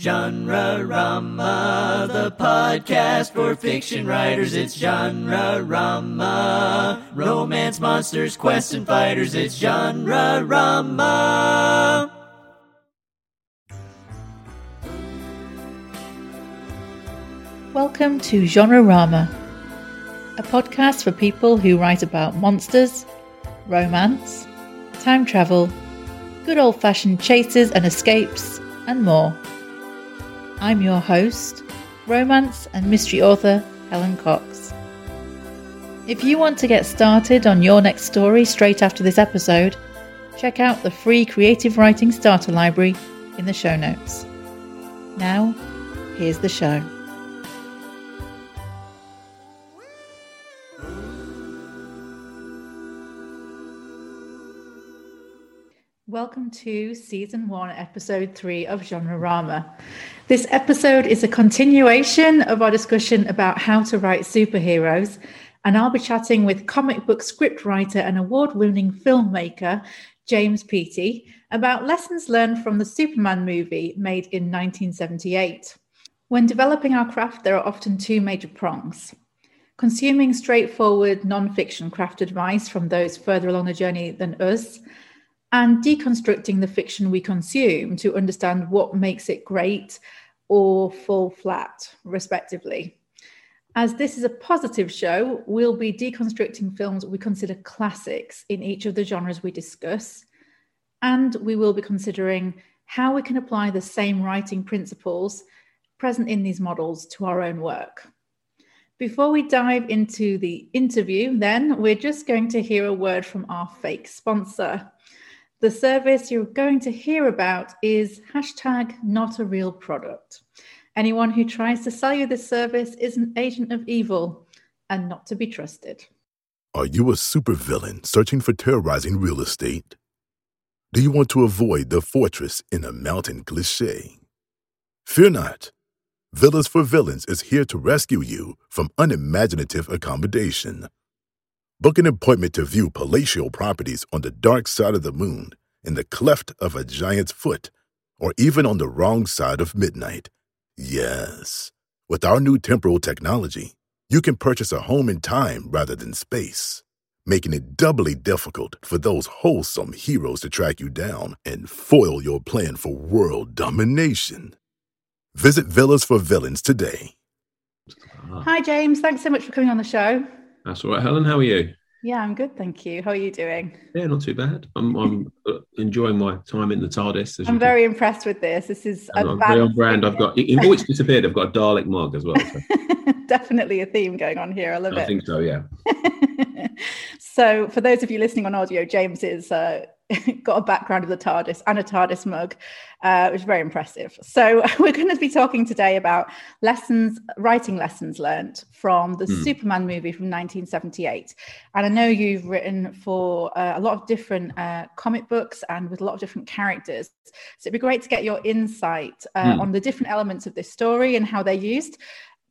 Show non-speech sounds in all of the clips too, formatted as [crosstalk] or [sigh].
Genre Rama, the podcast for fiction writers. It's Genre Rama. Romance monsters, quests, and fighters. It's Genre Rama. Welcome to Genre Rama, a podcast for people who write about monsters, romance, time travel, good old fashioned chases and escapes, and more. I'm your host, romance and mystery author Helen Cox. If you want to get started on your next story straight after this episode, check out the free creative writing starter library in the show notes. Now, here's the show. Welcome to season one, episode three of Genre Rama. This episode is a continuation of our discussion about how to write superheroes, and I'll be chatting with comic book scriptwriter and award winning filmmaker James Peaty about lessons learned from the Superman movie made in 1978. When developing our craft, there are often two major prongs. Consuming straightforward non-fiction craft advice from those further along the journey than us, and deconstructing the fiction we consume to understand what makes it great or fall flat, respectively. As this is a positive show, we'll be deconstructing films we consider classics in each of the genres we discuss, and we will be considering how we can apply the same writing principles present in these models to our own work. Before we dive into the interview, then, we're just going to hear a word from our fake sponsor. The service you're going to hear about is hashtag not a real product. Anyone who tries to sell you this service is an agent of evil and not to be trusted. Are you a supervillain searching for terrorizing real estate? Do you want to avoid the fortress in a mountain cliche? Fear not. Villas for Villains is here to rescue you from unimaginative accommodation. Book an appointment to view palatial properties on the dark side of the moon, in the cleft of a giant's foot, or even on the wrong side of midnight. Yes, with our new temporal technology, you can purchase a home in time rather than space, making it doubly difficult for those wholesome heroes to track you down and foil your plan for world domination. Visit Villas for Villains today. Hi, James. Thanks so much for coming on the show. That's all right, Helen. How are you? Yeah, I'm good, thank you. How are you doing? Yeah, not too bad. I'm, I'm enjoying my time in the TARDIS. I'm very impressed with this. This is a very on brand. I've got, in it's disappeared, I've got a Dalek mug as well. So. [laughs] Definitely a theme going on here. I love I it. I think so, yeah. [laughs] so, for those of you listening on audio, James is uh, [laughs] got a background of the TARDIS and a TARDIS mug, uh, which is very impressive. So [laughs] we're going to be talking today about lessons, writing lessons learned from the mm. Superman movie from 1978. And I know you've written for uh, a lot of different uh, comic books and with a lot of different characters. So it'd be great to get your insight mm. on the different elements of this story and how they're used,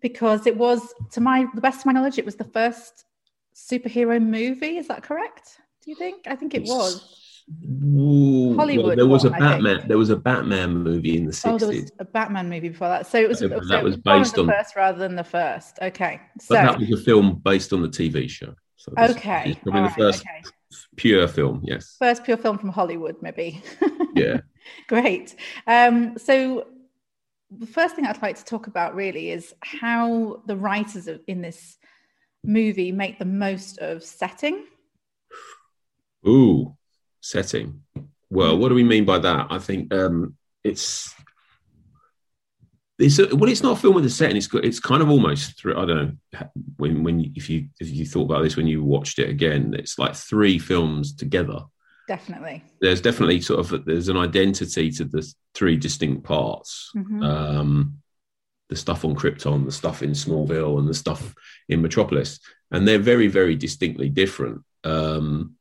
because it was, to my the best of my knowledge, it was the first superhero movie. Is that correct? Do you think? I think it was. Hollywood. Well, there was one, a Batman. There was a Batman movie in the sixties. Oh, there was a Batman movie before that. So it was. So that was based on the first rather than the first. Okay. So but that was a film based on the TV show. So okay. It's probably the first okay. pure film. Yes. First pure film from Hollywood, maybe. [laughs] yeah. Great. Um, so the first thing I'd like to talk about really is how the writers in this movie make the most of setting. Ooh, setting. Well, what do we mean by that? I think um, it's it's a, well, it's not a film with a setting. It's it's kind of almost through. I don't know when when if you if you thought about this when you watched it again. It's like three films together. Definitely. There's definitely sort of there's an identity to the three distinct parts. Mm-hmm. Um, the stuff on Krypton, the stuff in Smallville, and the stuff in Metropolis, and they're very very distinctly different. Um,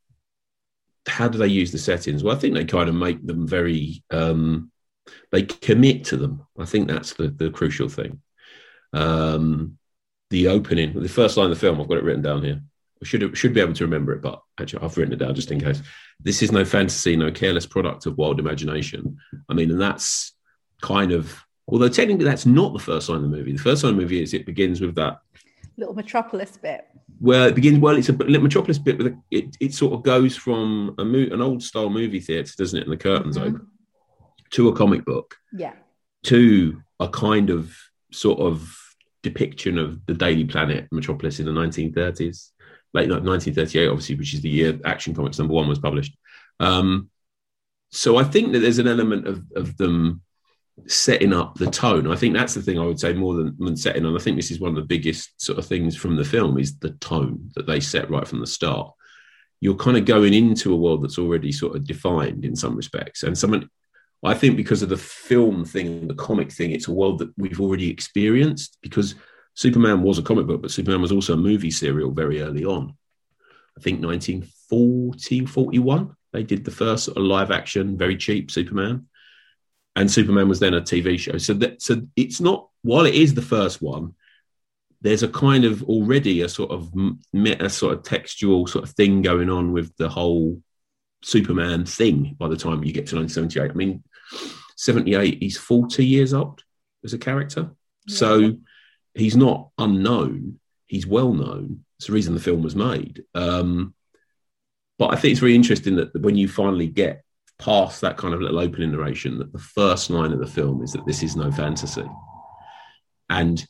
how do they use the settings? Well, I think they kind of make them very. Um, they commit to them. I think that's the the crucial thing. Um, the opening, the first line of the film, I've got it written down here. I should should be able to remember it, but actually I've written it down just in case. This is no fantasy, no careless product of wild imagination. I mean, and that's kind of Although technically that's not the first line of the movie. The first line of the movie is it begins with that little metropolis bit. Well, it begins. Well, it's a little metropolis bit with a, it. It sort of goes from a mo- an old style movie theatre, doesn't it? And the curtains mm-hmm. open to a comic book. Yeah. To a kind of sort of depiction of the Daily Planet metropolis in the 1930s, late 1938, obviously, which is the year Action Comics number one was published. Um, so I think that there's an element of, of them setting up the tone. I think that's the thing I would say more than, than setting. And I think this is one of the biggest sort of things from the film is the tone that they set right from the start. You're kind of going into a world that's already sort of defined in some respects. And someone, I think because of the film thing, the comic thing, it's a world that we've already experienced because Superman was a comic book, but Superman was also a movie serial very early on. I think 1940, 41, they did the first sort of live action, very cheap Superman and Superman was then a TV show. So that so it's not while it is the first one, there's a kind of already a sort of meta sort of textual sort of thing going on with the whole Superman thing by the time you get to 1978. I mean, 78, he's 40 years old as a character. Yeah. So he's not unknown, he's well known. It's the reason the film was made. Um, but I think it's very interesting that when you finally get past that kind of little opening narration that the first line of the film is that this is no fantasy. And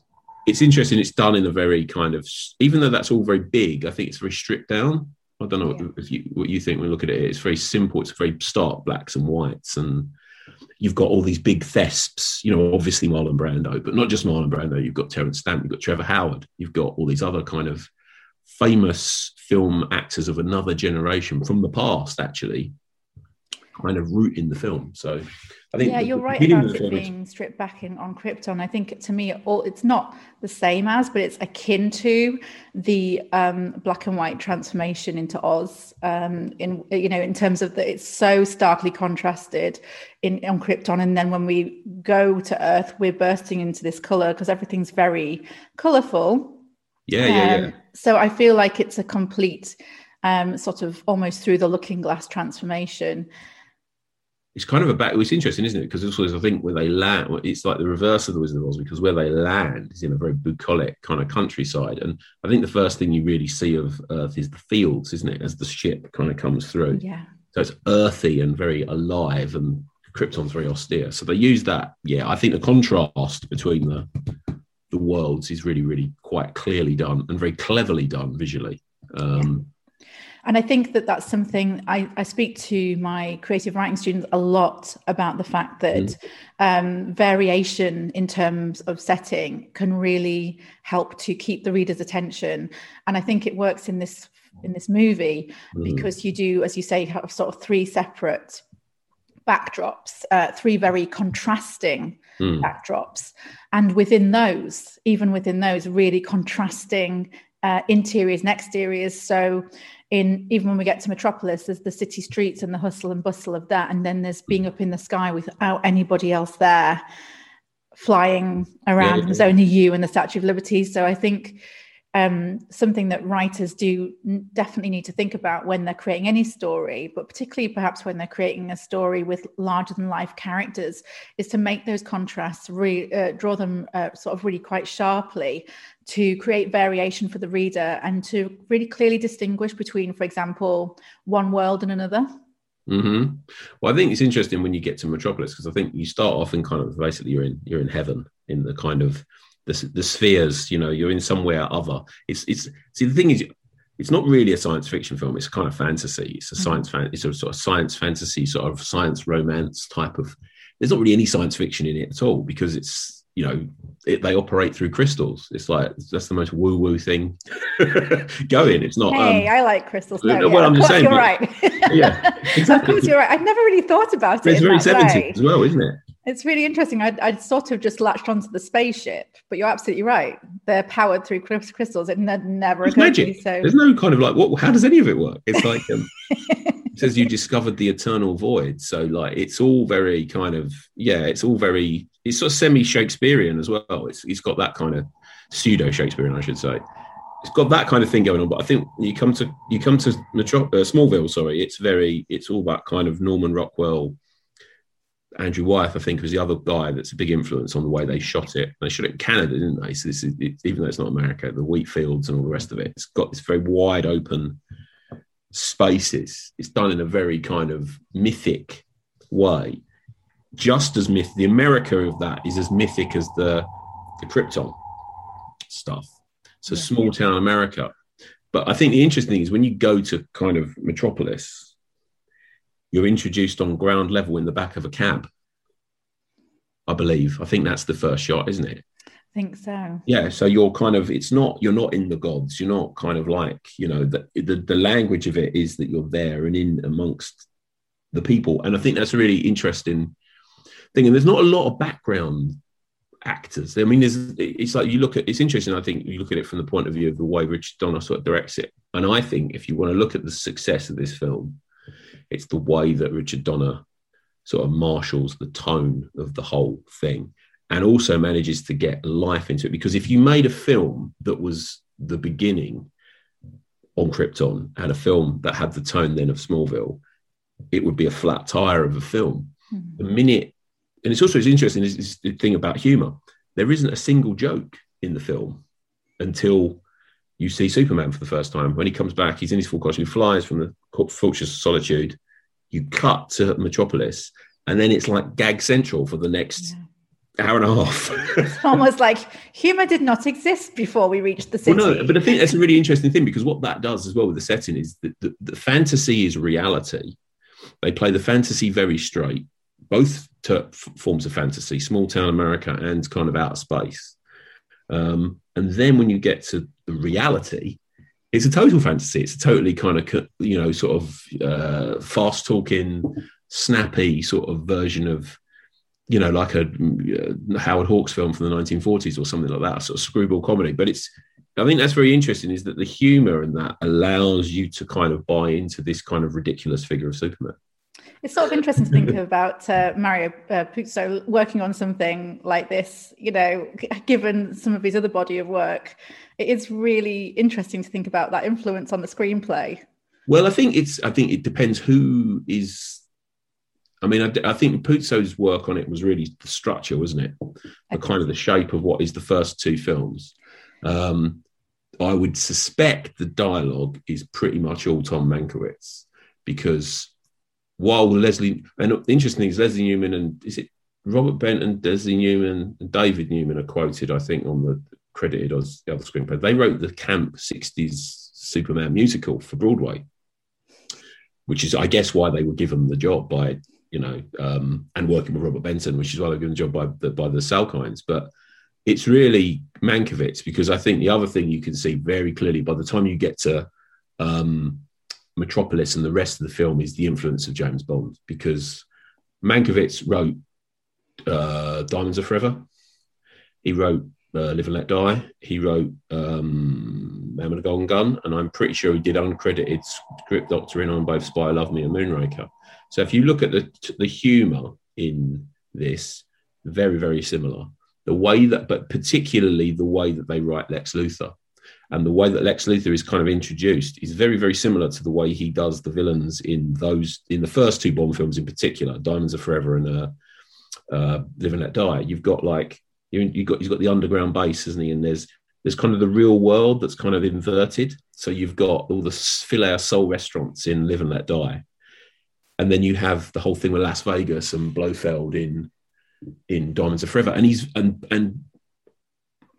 it's interesting, it's done in a very kind of, even though that's all very big, I think it's very stripped down. I don't know yeah. if you, what you think when you look at it. It's very simple, it's very stark blacks and whites. And you've got all these big thesps, you know, obviously Marlon Brando, but not just Marlon Brando. You've got Terence Stamp, you've got Trevor Howard, you've got all these other kind of famous film actors of another generation from the past, actually, kind of root in the film. So I think yeah, you're right about it being is... stripped back in on Krypton. I think to me, all it's not the same as, but it's akin to the um, black and white transformation into Oz. Um, in you know, in terms of that, it's so starkly contrasted in on Krypton, and then when we go to Earth, we're bursting into this color because everything's very colorful. Yeah, um, yeah, yeah. So I feel like it's a complete. Um, sort of almost through the looking glass transformation it's kind of a about it's interesting, isn't it? Because it's also I think where they land, it's like the reverse of the Wizard of Oz because where they land is in a very bucolic kind of countryside, and I think the first thing you really see of Earth is the fields, isn't it? As the ship kind of comes through, yeah. So it's earthy and very alive, and Krypton's very austere. So they use that. Yeah, I think the contrast between the the worlds is really, really quite clearly done and very cleverly done visually. Um, and I think that that's something I, I, speak to my creative writing students a lot about the fact that mm. um, variation in terms of setting can really help to keep the reader's attention. And I think it works in this in this movie mm. because you do, as you say, have sort of three separate backdrops, uh, three very contrasting mm. backdrops, and within those, even within those, really contrasting uh, interiors and exteriors. So in even when we get to Metropolis, there's the city streets and the hustle and bustle of that, and then there's being up in the sky without anybody else there, flying around. Yeah, yeah. There's only you and the Statue of Liberty. So I think um, something that writers do definitely need to think about when they're creating any story, but particularly perhaps when they're creating a story with larger than life characters, is to make those contrasts, re- uh, draw them uh, sort of really quite sharply to create variation for the reader and to really clearly distinguish between, for example, one world and another. Mm-hmm. Well, I think it's interesting when you get to Metropolis because I think you start off in kind of basically you're in you're in heaven in the kind of the, the spheres. You know, you're in somewhere other. It's it's see the thing is, it's not really a science fiction film. It's kind of fantasy. It's a mm-hmm. science fan. It's a sort of science fantasy, sort of science romance type of. There's not really any science fiction in it at all because it's you know it, they operate through crystals. It's like that's the most woo woo thing [laughs] going. It's not. Hey, um, I like crystals. No, well, I'm just saying. You're but, right. yeah, exactly. [laughs] Of course, you're right. I've never really thought about it. It's very 70s as well, isn't it? It's really interesting. I'd, I'd, sort of just latched onto the spaceship, but you're absolutely right. They're powered through crystals. It never it's occurred magic. to me. So there's no kind of like, what? How does any of it work? It's like um, [laughs] it says you discovered the eternal void. So like, it's all very kind of yeah. It's all very. It's sort of semi Shakespearean as well. It's it's got that kind of pseudo Shakespearean, I should say. It's got that kind of thing going on. But I think you come to you come to Metro- uh, Smallville. Sorry, it's very. It's all that kind of Norman Rockwell Andrew Wyeth, I think, was the other guy that's a big influence on the way they shot it. They shot it in Canada, didn't they? So this is it, even though it's not America, the wheat fields and all the rest of it, it's got this very wide open spaces. It's done in a very kind of mythic way. Just as myth, the America of that is as mythic as the the Krypton stuff. So yeah. small town America. But I think the interesting thing is when you go to kind of Metropolis, you're introduced on ground level in the back of a cab. I believe. I think that's the first shot, isn't it? I think so. Yeah. So you're kind of it's not you're not in the gods. You're not kind of like, you know, the the, the language of it is that you're there and in amongst the people. And I think that's a really interesting thing. And there's not a lot of background actors. I mean, there's it's like you look at it's interesting. I think you look at it from the point of view of the way Richard Donner sort of directs it. And I think if you want to look at the success of this film, it's the way that Richard Donner sort of marshals the tone of the whole thing and also manages to get life into it. Because if you made a film that was the beginning on Krypton and a film that had the tone then of Smallville, it would be a flat tire of a film. Mm-hmm. The minute, and it's also it's interesting is, is the thing about humor. There isn't a single joke in the film until you see Superman for the first time. When he comes back, he's in his full costume, he flies from the Fortress of Solitude. You cut to Metropolis, and then it's like gag central for the next yeah. hour and a half. it's almost like humor did not exist before we reached the city. Well, no, but I think that's a really interesting thing because what that does as well with the setting is that the, the fantasy is reality. They play the fantasy very straight, both forms of fantasy, small town America and kind of outer space. Um, and then when you get to the reality, it's a total fantasy. It's a totally kind of you know sort of uh, fast talking, snappy sort of version of you know like a uh, Howard Hawks film from the 1940s or something like that, sort of screwball comedy. But it's I think that's very interesting is that the humor in that allows you to kind of buy into this kind of ridiculous figure of Superman. It's sort of interesting to think about uh, Mario uh, Puzo working on something like this, you know, given some of his other body of work. It is really interesting to think about that influence on the screenplay. Well, I think it's, I think it depends who is. I mean, I, I think Puzo's work on it was really the structure, wasn't it? The kind of the shape of what is the first two films. Um, I would suspect the dialogue is pretty much all Tom Mankiewicz because while Leslie and interestingly is Leslie Newman and is it Robert Benton, Leslie Newman, and David Newman are quoted, I think, on the credited as the other screenplay. They wrote the camp 60s Superman musical for Broadway, which is, I guess, why they were given the job by, you know, um, and working with Robert Benton, which is why they were given the job by the, by the Salkinds. But it's really Mankiewicz because I think the other thing you can see very clearly by the time you get to um, Metropolis and the rest of the film is the influence of James Bond because Mankiewicz wrote uh, Diamonds Are Forever. He wrote uh, Live and Let Die. He wrote um, Man with a Golden Gun, and I'm pretty sure he did uncredited script doctoring on both Spy Love Me and Moonraker. So if you look at the the humour in this, very very similar. The way that, but particularly the way that they write Lex Luthor and the way that Lex Luthor is kind of introduced is very, very similar to the way he does the villains in those in the first two Bond films, in particular, Diamonds Are Forever and uh, uh, Live and Let Die. You've got like you you got you've got the underground base, isn't he? And there's there's kind of the real world that's kind of inverted. So you've got all the filet soul restaurants in Live and Let Die, and then you have the whole thing with Las Vegas and Blofeld in in Diamonds Are Forever, and he's and and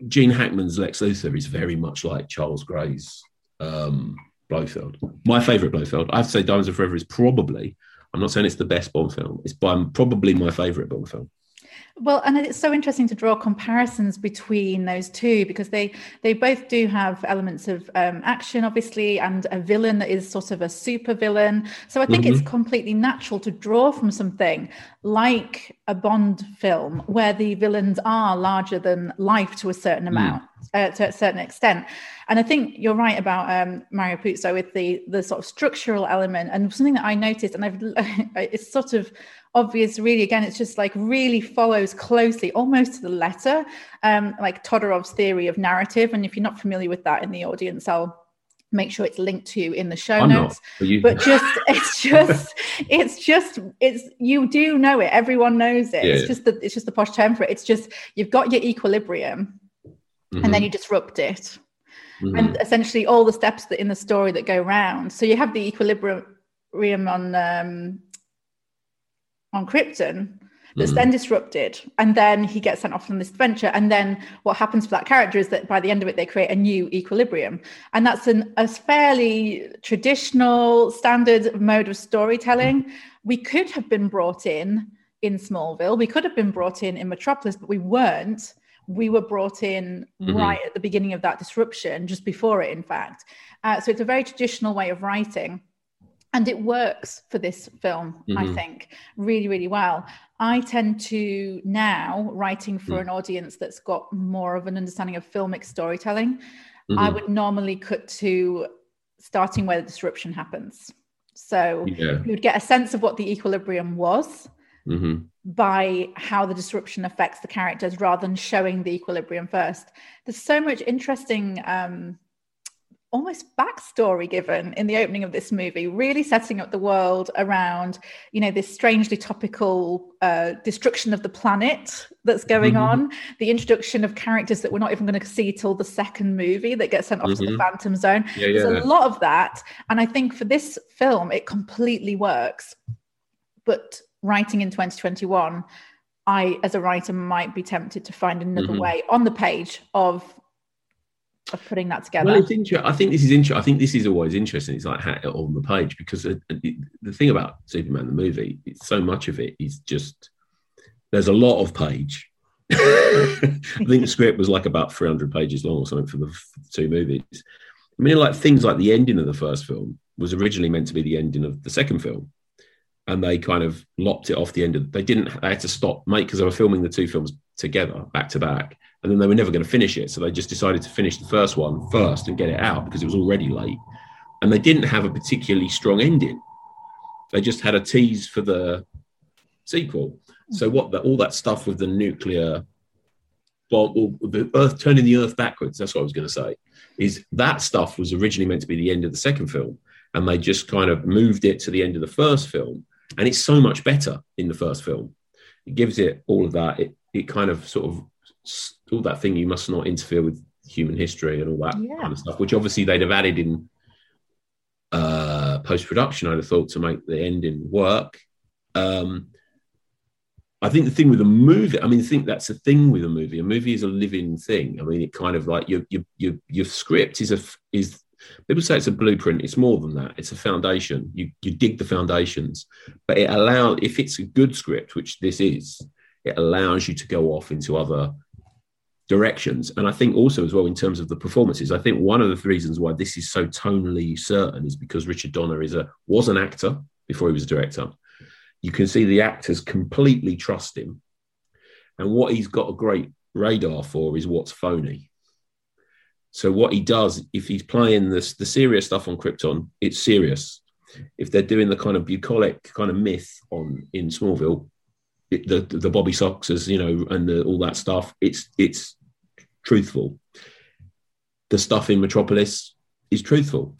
Gene Hackman's Lex Luthor is very much like Charles Gray's um, Blofeld. My favourite Blofeld, I have to say, Diamonds Are Forever is probably. I'm not saying it's the best Bond film. It's by probably my favourite Bond film. Well, and it's so interesting to draw comparisons between those two because they they both do have elements of um, action, obviously, and a villain that is sort of a super villain. So I think mm-hmm. it's completely natural to draw from something like a Bond film where the villains are larger than life to a certain mm. amount, uh, to a certain extent. And I think you're right about um, Mario Puzo with the the sort of structural element and something that I noticed, and I've [laughs] it's sort of obvious really again it's just like really follows closely almost to the letter um like todorov's theory of narrative and if you're not familiar with that in the audience i'll make sure it's linked to you in the show I'm notes. not, but [laughs] just it's just it's just it's you do know it. Everyone knows it. Yeah. it's just the it's just the posh term for it. It's just you've got your equilibrium and then you disrupt it. Mhm. and essentially all the steps that in the story that go round. So you have the equilibrium on um on krypton that's Mhm. then disrupted and then he gets sent off on this adventure and then what happens for that character is that by the end of it they create a new equilibrium. And that's an, a fairly traditional standard mode of storytelling. We could have been brought in in smallville. We could have been brought in in metropolis but we weren't. We were brought in Mhm. right at the beginning of that disruption just before it in fact. Uh, so it's a very traditional way of writing and it works for this film i Mhm. think really really well i tend to now writing for Mm. an audience that's got more of an understanding of filmic storytelling i Mhm. would normally cut to starting where the disruption happens so yeah. you would get a sense of what the equilibrium was Mhm. by how the disruption affects the characters rather than showing the equilibrium first. There's so much interesting, um, almost backstory given in the opening of this movie, really setting up the world around, you know, this strangely topical uh, destruction of the planet that's going Mhm. on, the introduction of characters that we're not even going to see till the second movie that get sent off to the Mhm. Phantom Zone. Yeah, There's yeah. a lot of that. And I think for this film, it completely works. But writing in 2021, I, as a writer, might be tempted to find another Mhm. way on the page of of putting that together. Well, it's interesting. I think this is interesting. I think this is always interesting. It's like hat on the page because uh, uh, it, it- the thing about Superman the movie, it's so much of it is just there's a lot of page. [laughs] I think the script was like about 300 pages long or something for the two movies. I mean, like things like the ending of the first film was originally meant to be the ending of the second film, and they kind of lopped it off the end of. They didn't. They had to stop make because they were filming the two films together back to back, and then they were never going to finish it. So they just decided to finish the first one first and get it out because it was already late, and they didn't have a particularly strong ending. They just had a tease for the sequel. So what the, all that stuff with the nuclear bomb, or the Earth turning the Earth backwards. That's what I was going to say. Is that stuff was originally meant to be the end of the second film, and they just kind of moved it to the end of the first film, and it's so much better in the first film. It gives it all of that. It it kind of sort of all that thing. You must not interfere with human history and all that Yeah. kind of stuff, which obviously they'd have added in uh, post production. I'd have thought to make the ending work. Um, I think the thing with a movie, I mean, I think that's a thing with a movie. A movie is a living thing. I mean, it kind of like your your your your script is a is people say it's a blueprint. It's more than that. It's a foundation. You you dig the foundations, but it allows if it's a good script, which this is, it allows you to go off into other directions. And I think also as well in terms of the performances, I think one of the reasons why this is so tonally certain is because Richard Donner is a was an actor before he was a director. You can see the actors completely trust him. And what he's got a great radar for is what's phony. So what he does, if he's playing this the serious stuff on Krypton, it's serious. If they're doing the kind of bucolic kind of myth on in Smallville, it, the the Bobby Soxers, you know, and the, all that stuff, it's it's truthful. The stuff in Metropolis is truthful.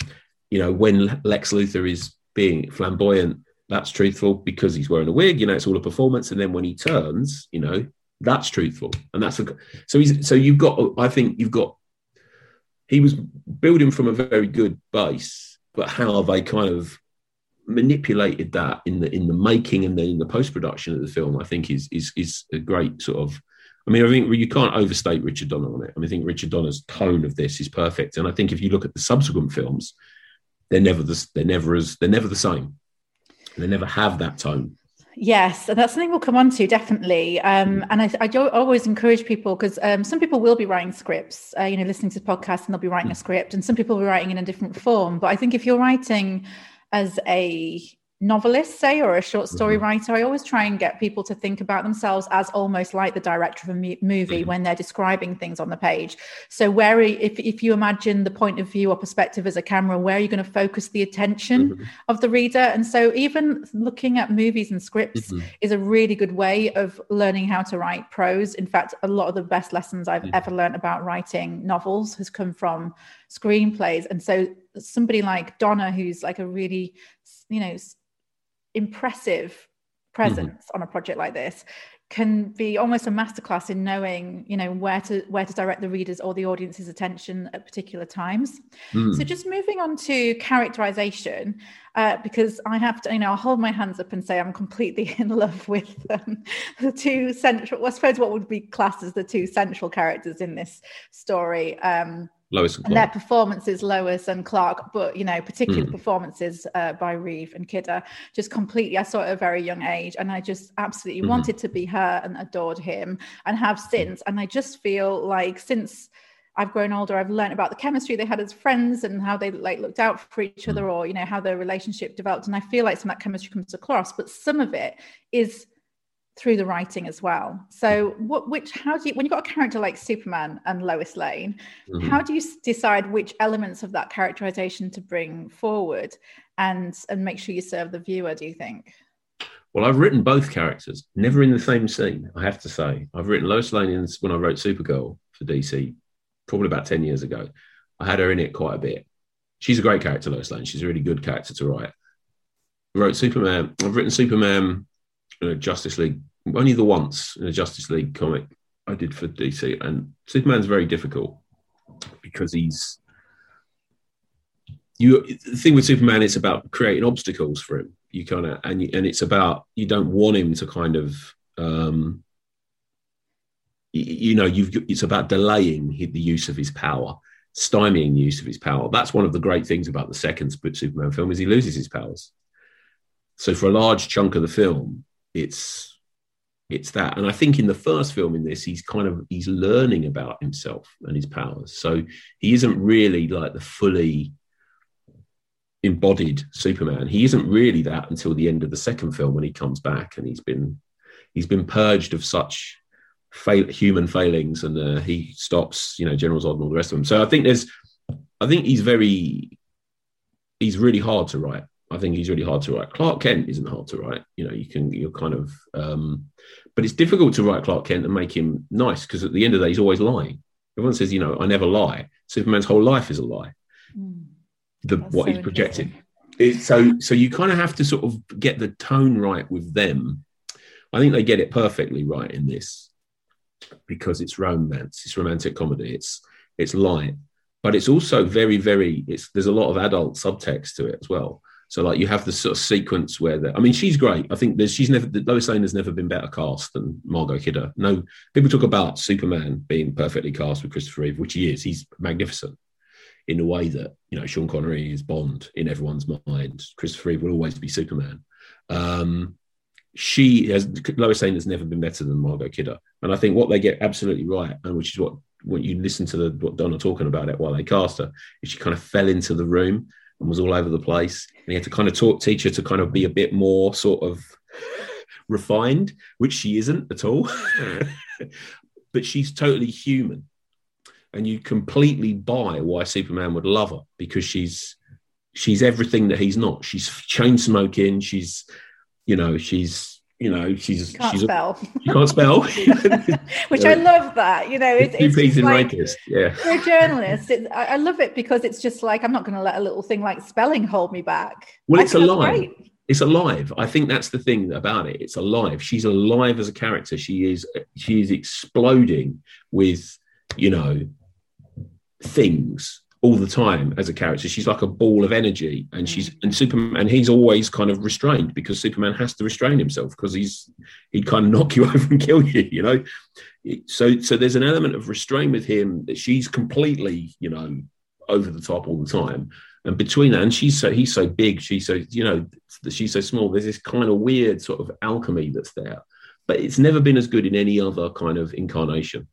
You know, when Lex Luthor is being flamboyant, that's truthful because he's wearing a wig. You know, it's all a performance. And then when he turns, you know, that's truthful. And that's a, so he's so you've got. I think you've got. He was building from a very good base, but how they kind of manipulated that in the in the making and then in the post production of the film, I think is is is a great sort of. I mean, I think you can't overstate Richard Donner on it. I mean, I think Richard Donner's tone of this is perfect, and I think if you look at the subsequent films, they're never the, they're never as they're never the same. They never have that tone. Yes, and that's something we'll come on to definitely. Um, and I, I always encourage people because um, some people will be writing scripts, uh, you know, listening to podcasts and they'll be writing a script, and some people will be writing in a different form. But I think if you're writing as a novelist, say, or a short story mm-hmm. writer, I always try and get people to think about themselves as almost like the director of a movie mm-hmm. when they're describing things on the page. So, where if if you imagine the point of view or perspective as a camera, where are you going to focus the attention mm-hmm. of the reader? And so, even looking at movies and scripts mm-hmm. is a really good way of learning how to write prose. In fact, a lot of the best lessons I've mm-hmm. ever learned about writing novels has come from screenplays. And so, somebody like Donner, who's like a really you know impressive presence mm-hmm. on a project like this can be almost a masterclass in knowing you know where to where to direct the readers or the audience's attention at particular times mm. so just moving on to characterization uh, because i have to you know i'll hold my hands up and say i'm completely [laughs] in love with um, the two central well, i suppose what would be classed as the two central characters in this story um, Lois and, and their performances, Lois and Clark, but you know, particular mm. performances uh, by Reeve and Kidder, just completely. I saw at a very young age, and I just absolutely mm. wanted to be her and adored him, and have since. And I just feel like since I've grown older, I've learned about the chemistry they had as friends and how they like looked out for each other, mm. or you know how their relationship developed. And I feel like some of that chemistry comes across, but some of it is through the writing as well. So, what, which, how do you, when you've got a character like Superman and Lois Lane, mm-hmm. how do you decide which elements of that characterization to bring forward and and make sure you serve the viewer? Do you think? Well, I've written both characters, never in the same scene. I have to say, I've written Lois Lane in, when I wrote Supergirl for DC, probably about ten years ago. I had her in it quite a bit. She's a great character, Lois Lane. She's a really good character to write. I wrote Superman. I've written Superman, Justice League only the once in a Justice League comic I did for DC, and Superman's very difficult because he's you. The thing with Superman, it's about creating obstacles for him. You kind of and and it's about you don't want him to kind of. Um, you, you know, you've it's about delaying the use of his power, stymieing the use of his power. That's one of the great things about the second Superman film is he loses his powers. So for a large chunk of the film, it's it's that. And i think in the first film in this he's kind of he's learning about himself and his powers. So he isn't really like the fully embodied superman. He isn't really that until the end of the second film when he comes back and he's been he's been purged of such fail, human failings and uh, he stops you know general zod and all the rest of them. So i think there's i think he's very he's really hard to write I think he's really hard to write. Clark Kent isn't hard to write. You know, you can you're kind of, um, but it's difficult to write Clark Kent and make him nice because at the end of the day, he's always lying. Everyone says, you know, I never lie. Superman's whole life is a lie. Mm, the what so he's projecting. It, so so you kind of have to sort of get the tone right with them. I think they get it perfectly right in this because it's romance, it's romantic comedy, it's it's light, but it's also very very. It's there's a lot of adult subtext to it as well so like you have this sort of sequence where the, I mean she's great. I think there's she's never Lois Lane has never been better cast than Margot Kidder. No, people talk about Superman being perfectly cast with Christopher Reeve, which he is. He's magnificent in a way that you know Sean Connery is Bond in everyone's mind. Christopher Reeve will always be Superman. Um, she has Lois Lane has never been better than Margot Kidder, and I think what they get absolutely right, and which is what when you listen to the, what Donner talking about it while they cast her, is she kind of fell into the room and was all over the place. And he had to kind of talk, teach her to kind of be a bit more sort of refined, which she isn't at all. [laughs] but she's totally human. And you completely buy why Superman would love her because she's she's everything that he's not. She's chain smoking. She's, you know, she's you know, she's can't she's spell. A, she can't spell, [laughs] [laughs] which I love that. You know, it's, it's just like, yeah. For a journalist, it, I, I, love it because it's just like I'm not going to let a little thing like spelling hold me back. Well, it's alive. It's alive. I think that's the thing about it. It's alive. She's alive as a character. She is. She is exploding with, you know, things all the time as a character. She's like a ball of energy, and she's mm. and Superman. And he's always kind of restrained because Superman has to restrain himself because he's he'd kind of [laughs] knock you over and kill you, you know. So so there's an element of restraint with him that she's completely, you know, over the top all the time. And between that, and she's so he's so big, she's so you know, she's so small. There's this kind of weird sort of alchemy that's there, but it's never been as good in any other kind of incarnation.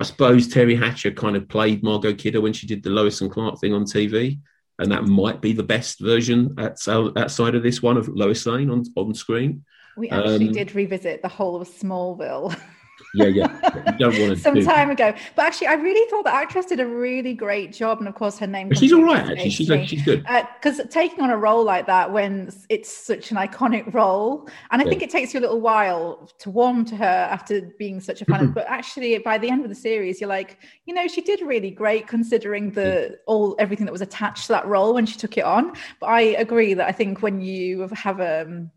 I suppose Teri Hatcher kind of played Margot Kidder when she did the Lois and Clark thing on TV. and that might be the best version outside of this one of Lois Lane on on screen. We actually um, did revisit the whole of Smallville. [laughs] yeah, yeah. You don't want to [laughs] some do time ago. But actually, I really thought the actress did a really great job, and of course, her name. She's all right. Actually, she's like, she's good. Because uh, taking on a role like that when it's such an iconic role, and I yeah. think it takes you a little while to warm to her after being such a fan. Mm-hmm. But actually, by the end of the series, you're like, you know, she did really great considering the yeah. all everything that was attached to that role when she took it on. But I agree that I think when you have a um,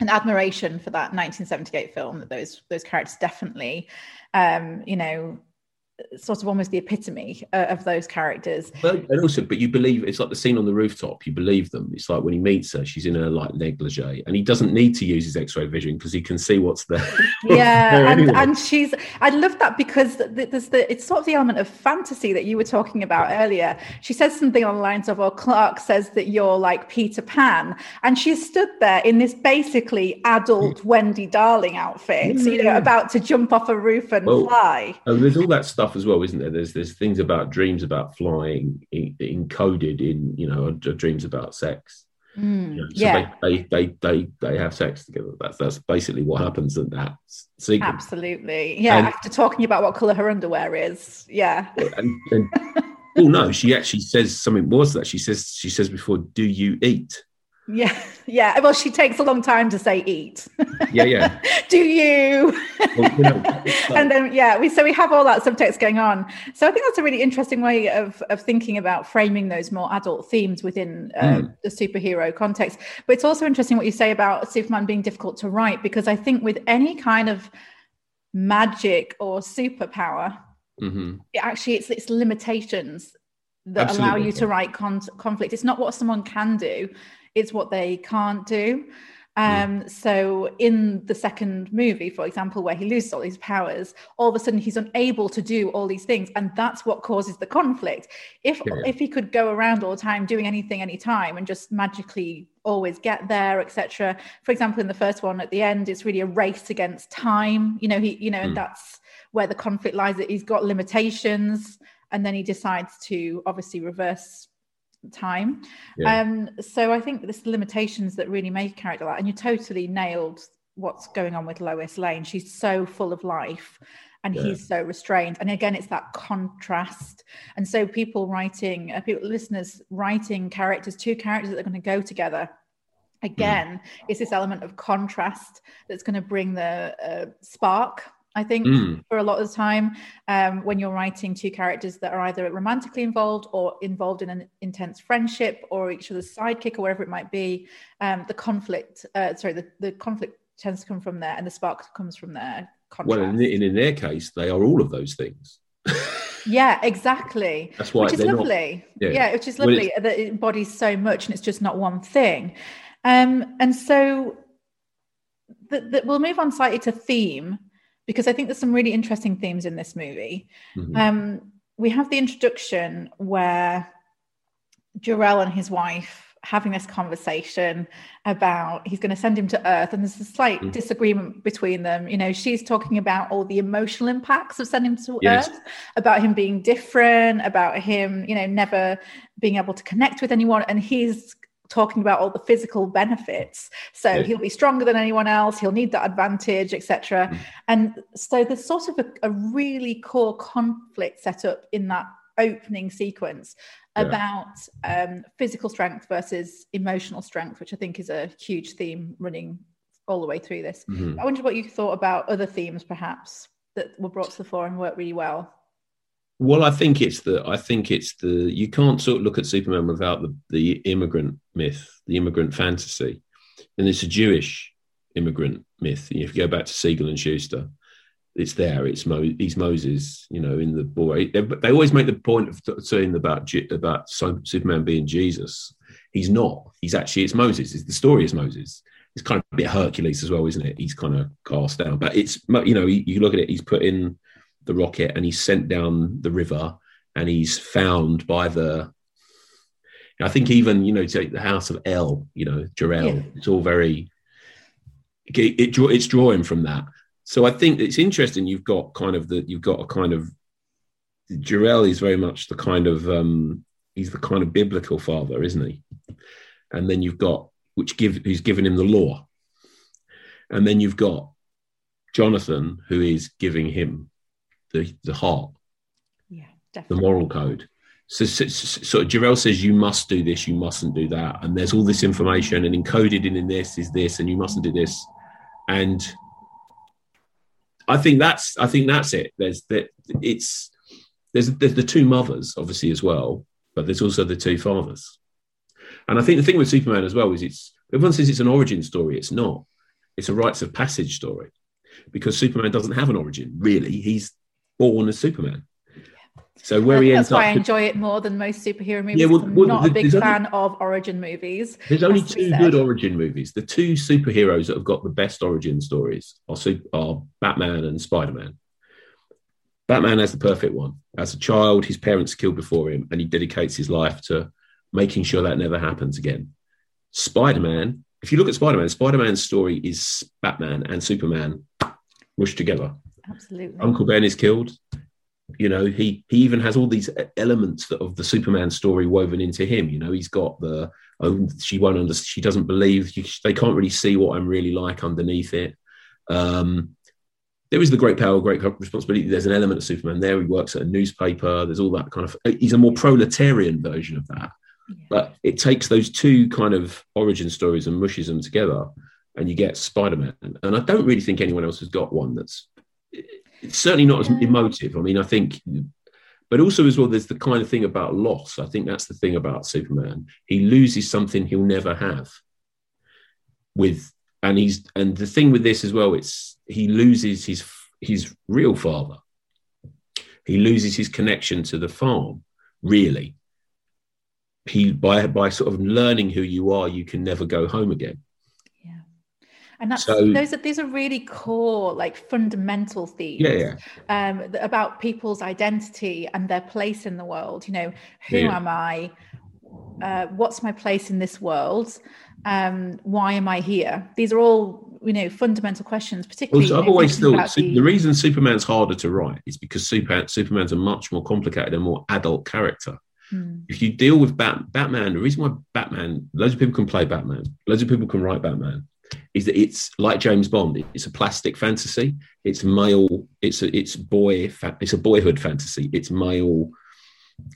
an admiration for that 1978 film that those those characters definitely um you know sort of almost the epitome uh, of those characters. But and also, but you believe it's like the scene on the rooftop. You believe them. It's like when he meets her, she's in her like negligee, and he doesn't need to use his X-ray vision because he can see what's there. [laughs] yeah, there and, anyway. and she's. I love that because there's the it's sort of the element of fantasy that you were talking about earlier. She says something on the lines of, "Well, Clark says that you're like Peter Pan," and she's stood there in this basically adult Wendy Darling outfit, you know, about to jump off a roof and well, fly. And there's all that stuff stuff as well, isn't there? There's there's things about dreams about flying in, encoded in you know dreams about sex. Mm, you know, so yeah. they, they, they they they have sex together. That's that's basically what happens in that sequence. Absolutely, yeah. And, after talking about what color her underwear is, yeah. And, and, oh no, she actually says something was that she says she says before, "Do you eat?" Yeah, yeah. Well, she takes a long time to say eat. Yeah, yeah. [laughs] Do you? Well, you know, [laughs] like... and then yeah, we so we have all that subtext going on. So I think that's a really interesting way of of thinking about framing those more adult themes within uh, mm. the superhero context. But it's also interesting what you say about Superman being difficult to write because I think with any kind of magic or superpower, mm-hmm. it actually it's its limitations that Absolutely. allow you to write con- conflict. It's not what someone can do it's what they can't do. Um, mm. So in the second movie, for example, where he loses all these powers, all of a sudden he's unable to do all these things, and that's what causes the conflict. If yeah. if he could go around all the time doing anything, anytime, and just magically always get there, etc. For example, in the first one, at the end, it's really a race against time. You know, he, you know, mm. and that's where the conflict lies. That he's got limitations, and then he decides to obviously reverse time. Yeah. Um, so I think there's limitations that really make a character like, and you totally nailed what's going on with Lois Lane. She's so full of life and yeah. he's so restrained. And again, it's that contrast. And so people writing, uh, people, listeners writing characters, two characters that are going to go together. Again, mm. it's this element of contrast that's going to bring the uh, spark I think, mm. for a lot of the time um, when you're writing two characters that are either romantically involved or involved in an intense friendship or each other's sidekick or whatever it might be, um, the conflict, uh, sorry, the, the conflict tends to come from there and the spark comes from there. Contrast. Well, in, in their case, they are all of those things. yeah, [laughs] exactly. That's why which is lovely. Not, yeah. yeah. which is lovely that it embodies so much and it's just not one thing. Um, and so the, the, we'll move on slightly to theme because I think there's some really interesting themes in this movie. Mm-hmm. Um, we have the introduction where Jor-El and his wife having this conversation about he's going to send him to earth and there's a slight mm. disagreement between them you know she's talking about all the emotional impacts of sending him to yes. earth about him being different about him you know never being able to connect with anyone and he's talking about all the physical benefits so yeah. he'll be stronger than anyone else he'll need that advantage etc mm. and so there's sort of a, a, really core conflict set up in that opening sequence yeah. about um, physical strength versus emotional strength which i think is a huge theme running all the way through this mm-hmm. i wonder what you thought about other themes perhaps that were brought to the fore and worked really well well, I think it's the I think it's the you can't sort of look at Superman without the the immigrant myth, the immigrant fantasy, and it's a Jewish immigrant myth. If you go back to Siegel and Shuster, it's there. It's Mo, he's Moses, you know, in the boy. They always make the point of saying about about Superman being Jesus. He's not. He's actually it's Moses. It's the story is Moses. It's kind of a bit Hercules as well, isn't it? He's kind of cast down, but it's you know you look at it. He's put in the rocket and he's sent down the river and he's found by the I think even you know take the house of El, you know Jor-El. Yeah. It's all very it, it, it's drawing from that. So I think it's interesting. You've got kind of the you've got a kind of Jor-El is very much the kind of um, he's the kind of biblical father, isn't he? And then you've got which give who's given him the law, and then you've got Jonathan who is giving him the the heart, yeah, definitely. the moral code. So, so, so Jor-El says you must do this, you mustn't do that, and there's all this information, and encoded in, in this is this, and you mustn't do this, and I think that's I think that's it. There's that it's there's, there's the two mothers obviously as well, but there's also the two fathers, and I think the thing with Superman as well is it's everyone says it's an origin story. It's not. It's a rites of passage story because Superman doesn't have an origin really. He's born as Superman. So where he ends up. that's why up, I enjoy it more than most superhero movies. Yeah, well- I'm well, not a big only- fan of origin movies. There's only has to be two good origin movies. The two superheroes that have got the best origin stories are, are Batman and Spider Man. Batman has the perfect one. As a child, his parents killed before him, and he dedicates his life to making sure that never happens again. Spider Man, if you look at Spider Man, Spider Man's story is Batman and Superman mushed together. Absolutely. Uncle Ben is killed. You know, he he even has all these elements of the Superman story woven into him. You know, he's got the oh, she won't understand. She doesn't believe. They can't really see what I'm really like underneath it. Um, there is the great power, great responsibility. There's an element of Superman there. He works at a newspaper. There's all that kind of. He's a more proletarian version of that. Yeah. But it takes those two kind of origin stories and mushes them together, and you get Spider-Man. And I don't really think anyone else has got one that's it's certainly not as emotive. I mean, I think, but also as well, there's the kind of thing about loss. I think that's the thing about Superman. He loses something he'll never have. With and he's and the thing with this as well, it's he loses his his real father. He loses his connection to the farm. Really, he by by sort of learning who you are, you can never go home again. And that's So- those are these are really core, like fundamental themes. Yeah, yeah. Um, about people's identity and their place in the world. You know, who Yeah. am I? Uh, what's my place in this world? Um, why am I here? These are all, you know, fundamental questions. Particularly, you I've know, always thought the- the reason Superman's harder to write is because Super, Superman's a much more complicated and more adult character. Hmm. If you deal with Bat, Batman, the reason why Batman, loads of people can play Batman, loads of people can write Batman, is that it's like James Bond. It's a plastic fantasy. It's male. It's a it's boy. It's a boyhood fantasy. It's male,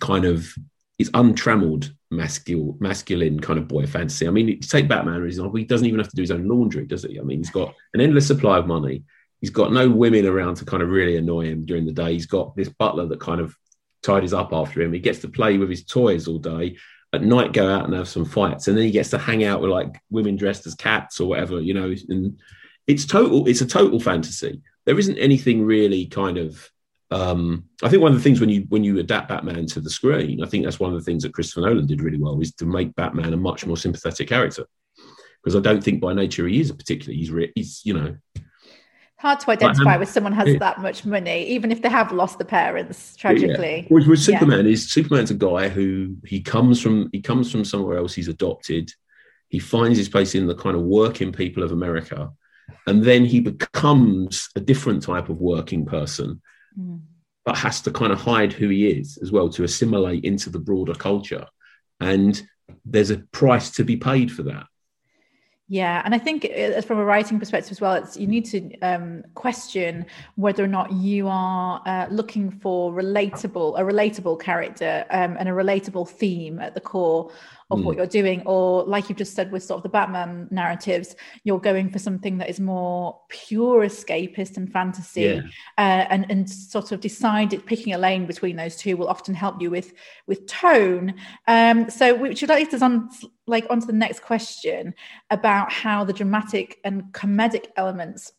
kind of. It's untrammeled masculine, masculine kind of boy fantasy. I mean, take Batman, for example, he doesn't even have to do his own laundry, does he? I mean, he's got an endless supply of money. He's got no women around to kind of really annoy him during the day. He's got this butler that kind of tidies up after him. He gets to play with his toys all day. At night, go out and have some fights, and then he gets to hang out with like women dressed as cats or whatever, you know. And it's total. It's a total fantasy. There isn't anything really kind of. Um, I think one of the things when you when you adapt Batman to the screen, I think that's one of the things that Christopher Nolan did really well is to make Batman a much more sympathetic character. Because I don't think by nature he is a particularly he's re- he's you know hard to identify um, with someone has yeah. that much money, even if they have lost the parents tragically. Whereas with Yeah. Superman is Superman's a guy who he comes from he comes from somewhere else. He's adopted. He finds his place in the kind of working people of America, and then he becomes a different type of working person, Mm. but has to kind of hide who he is as well to assimilate into the broader culture. And there's a price to be paid for that. Yeah, and I think uh, from a writing perspective as well, it's you need to um, question whether or not you are uh, looking for relatable, a relatable character um, and a relatable theme at the core of what you're doing, or like you've just said with sort of the Batman narratives, you're going for something that is more pure escapist and fantasy, Yeah. uh, and and sort of decide it, picking a lane between those two will often help you with with tone. Um, so we should like us on like onto the next question about how the dramatic and comedic elements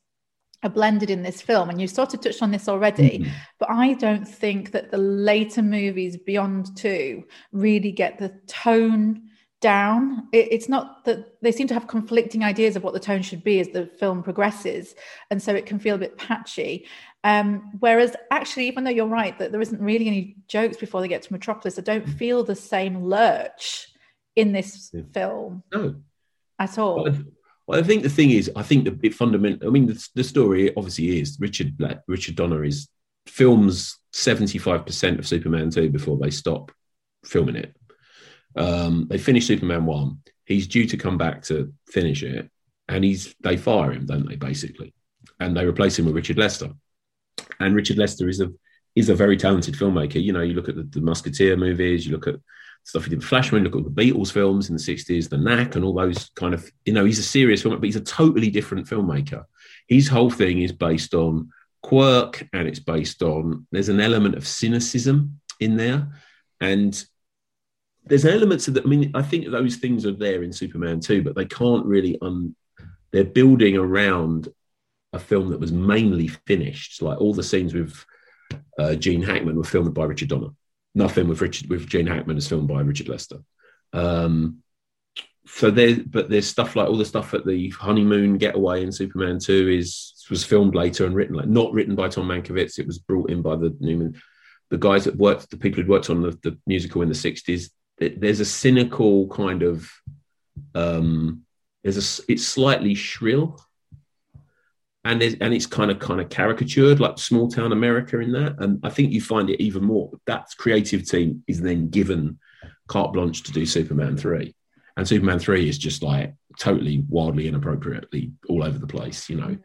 are blended in this film and you sort of touched on this already Mhm. but i don't think that the later movies beyond two really get the tone down. It, it's not that they seem to have conflicting ideas of what the tone should be as the film progresses and so it can feel a bit patchy. Um, whereas actually even though you're right that there isn't really any jokes before they get to metropolis i don't feel the same lurch in this film No, at all well, I think the thing is, I think the bit fundamental. I mean, the, the story obviously is Richard Black, Richard Donner is films seventy five percent of Superman two before they stop filming it. Um, they finish Superman one. He's due to come back to finish it, and he's they fire him, don't they? Basically, and they replace him with Richard Lester. And Richard Lester is a is a very talented filmmaker. You know, you look at the, the Musketeer movies, you look at stuff he did with Flashman, look at the Beatles films in the 60s, the Knack, and all those kind of, you know, he's a serious filmmaker, but he's a totally different filmmaker. His whole thing is based on quirk and it's based on, there's an element of cynicism in there. And there's elements of that. I mean, I think those things are there in Superman too, but they can't really, un, they're building around a film that was mainly finished. Like all the scenes with uh, Gene Hackman were filmed by Richard Donner nothing with Richard with Gene Hackman is filmed by Richard Lester. Um, so there, but there's stuff like all the stuff at the honeymoon getaway in Superman Two is was filmed later and written like not written by Tom Mankiewicz. It was brought in by the Newman, the guys that worked, the people who'd worked on the, the musical in the '60s. There's a cynical kind of, um, there's a it's slightly shrill and it's, and it's kind of kind of caricatured like small town America in that. And I think you find it even more. That creative team is then given carte blanche to do Superman three, and Superman three is just like totally wildly inappropriately all over the place. You know, mm.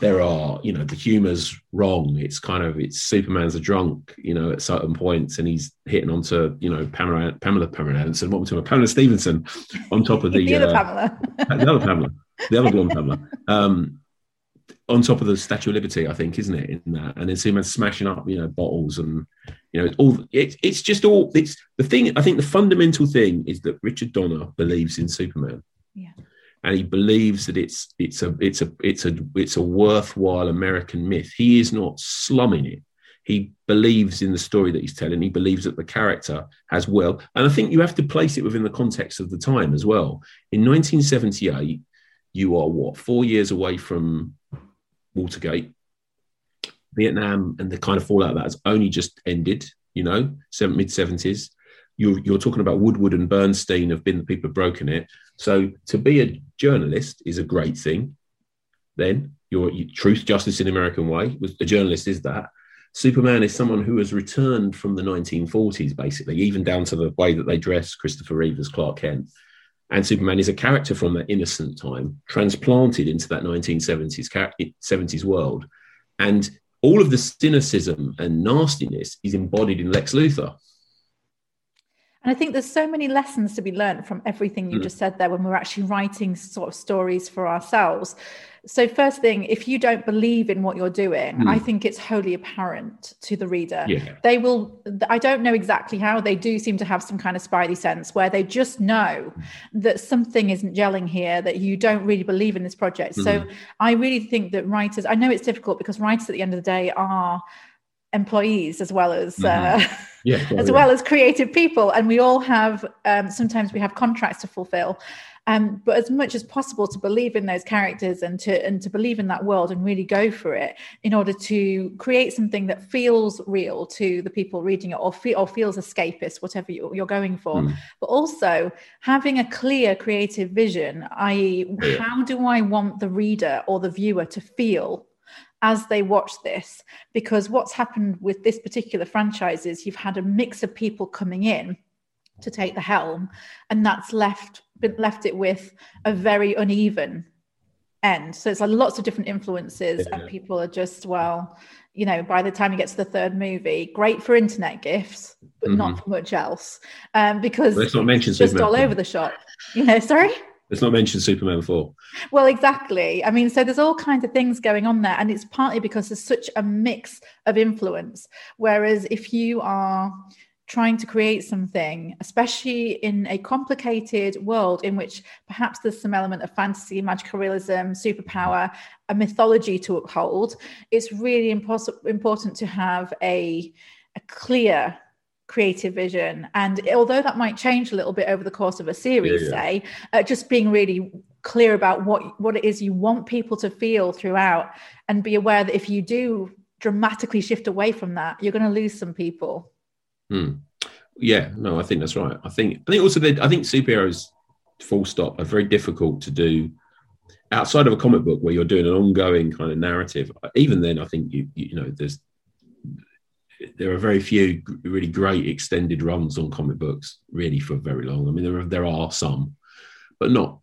there are you know the humor's wrong. It's kind of it's Superman's a drunk. You know, at certain points, and he's hitting onto you know Pamela Pamela Pamela Anderson. What we Pamela Stephenson on top of [laughs] the, the other uh, Pamela, [laughs] the other Pamela, the other blonde Pamela. [laughs] Um, on top of the Statue of Liberty, I think, isn't it? In that, and then Superman smashing up, you know, bottles and you know, it's all it's it's just all it's the thing. I think the fundamental thing is that Richard Donner believes in Superman. Yeah. And he believes that it's it's a it's a it's a it's a worthwhile American myth. He is not slumming it. He believes in the story that he's telling. He believes that the character has well, and I think you have to place it within the context of the time as well. In 1978, you are what four years away from Watergate. Vietnam and the kind of fallout that has only just ended, you know, mid 70s. You're, you're talking about Woodward and Bernstein have been the people who've broken it. So to be a journalist is a great thing. Then your truth, justice in American way. A journalist is that. Superman is someone who has returned from the 1940s, basically, even down to the way that they dress Christopher Reeve as Clark Kent. And Superman is a character from that innocent time, transplanted into that 1970s 70s world. And all of the cynicism and nastiness is embodied in Lex Luthor. And I think there's so many lessons to be learned from everything you mm. just said there when we're actually writing sort of stories for ourselves. So, first thing, if you don't believe in what you're doing, mm. I think it's wholly apparent to the reader. Yeah. They will, I don't know exactly how, they do seem to have some kind of spidey sense where they just know that something isn't gelling here, that you don't really believe in this project. Mm. So, I really think that writers, I know it's difficult because writers at the end of the day are employees as well as mm-hmm. uh, yeah, well, [laughs] as yeah. well as creative people and we all have um, sometimes we have contracts to fulfill um, but as much as possible to believe in those characters and to and to believe in that world and really go for it in order to create something that feels real to the people reading it or, feel, or feels escapist whatever you're going for. Mm. but also having a clear creative vision i.e how do i want the reader or the viewer to feel as they watch this? Because what's happened with this particular franchise is you've had a mix of people coming in to take the helm and that's left left it with a very uneven end so it's like lots of different influences yeah. and people are just well you know by the time you get to the third movie great for internet gifts but mm-hmm. not for much else um because well, let's not mention just all over the shop you know [laughs] sorry Let's not mention Superman 4. Well, exactly. I mean, so there's all kinds of things going on there. And it's partly because there's such a mix of influence. Whereas if you are trying to create something, especially in a complicated world in which perhaps there's some element of fantasy, magical realism, superpower, a mythology to uphold, it's really impos- important to have a, a clear creative vision. And although that might change a little bit over the course of a series, yeah, yeah. say, uh, just being really clear about what what it is you want people to feel throughout, and be aware that if you do dramatically shift away from that, you're going to lose some people. Hmm. Yeah, no, I think that's right. I think I think also that I think superheroes, full stop, are very difficult to do outside of a comic book where you're doing an ongoing kind of narrative. Even then, I think you you know there's there are very few really great extended runs on comic books, really for very long. I mean, there are, there are some, but not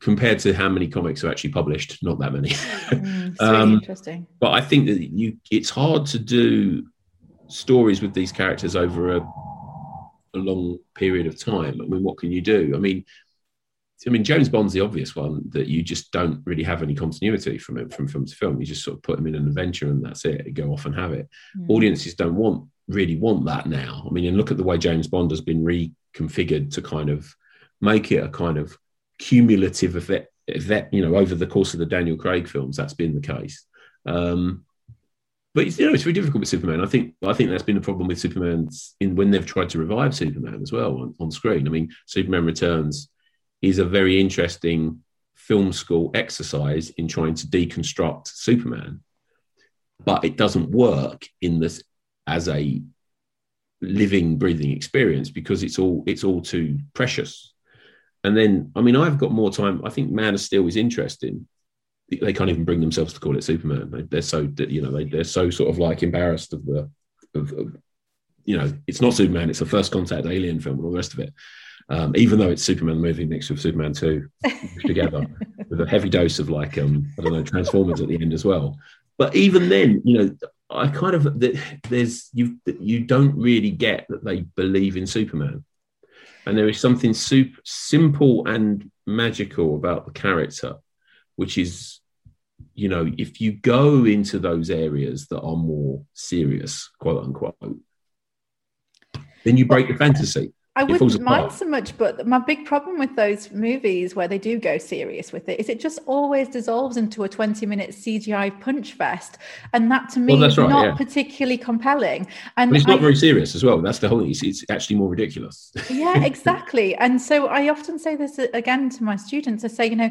compared to how many comics are actually published. Not that many. Mm, [laughs] really um, interesting. But I think that you, it's hard to do stories with these characters over a, a long period of time. I mean, what can you do? I mean, I mean, James Bond's the obvious one that you just don't really have any continuity from it from film to film. You just sort of put them in an adventure and that's it. You go off and have it. Mm. Audiences don't want really want that now. I mean, and look at the way James Bond has been reconfigured to kind of make it a kind of cumulative effect, effect you know, over the course of the Daniel Craig films. That's been the case. Um, but you know, it's very difficult with Superman. I think I think that's been a problem with Superman in when they've tried to revive Superman as well on, on screen. I mean, Superman Returns is a very interesting film school exercise in trying to deconstruct Superman, but it doesn't work in this as a living, breathing experience because it's all it's all too precious. And then, I mean, I've got more time. I think Man of Steel is interesting. They can't even bring themselves to call it Superman. They're so, you know, they, they're so sort of like embarrassed of the, of, of, you know, it's not Superman. It's a first contact alien film and all the rest of it um, even though it's Superman movie mixed with Superman 2 [laughs] together with a heavy dose of like, um, I don't know, Transformers at the end as well. But even then, you know, I kind of, there's, you, you don't really get that they believe in Superman. And there is something super simple and magical about the character, which is, you know, if you go into those areas that are more serious, quote unquote, then you break the fantasy. I wouldn't mind so much, but my big problem with those movies where they do go serious with it is it just always dissolves into a 20 minute CGI punch fest. And that to me well, is right, not yeah. particularly compelling. And but it's not I, very serious as well. That's the whole it's, it's actually more ridiculous. yeah, [laughs] exactly. and so I often say this uh, again to my students I say, you know,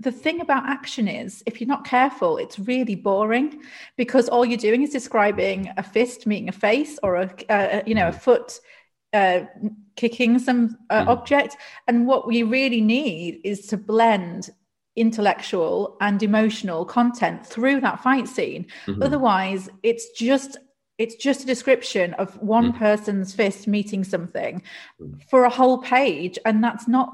the thing about action is if you're not careful it's really boring because all you're doing is describing a fist meeting a face or a, a you know a mm. foot uh, kicking some uh, mm-hmm. object. And what we really need is to blend intellectual and emotional content through that fight scene. Mm-hmm. Otherwise, it's just it's just a description of one mm. person's fist meeting something mm. for a whole page and that's not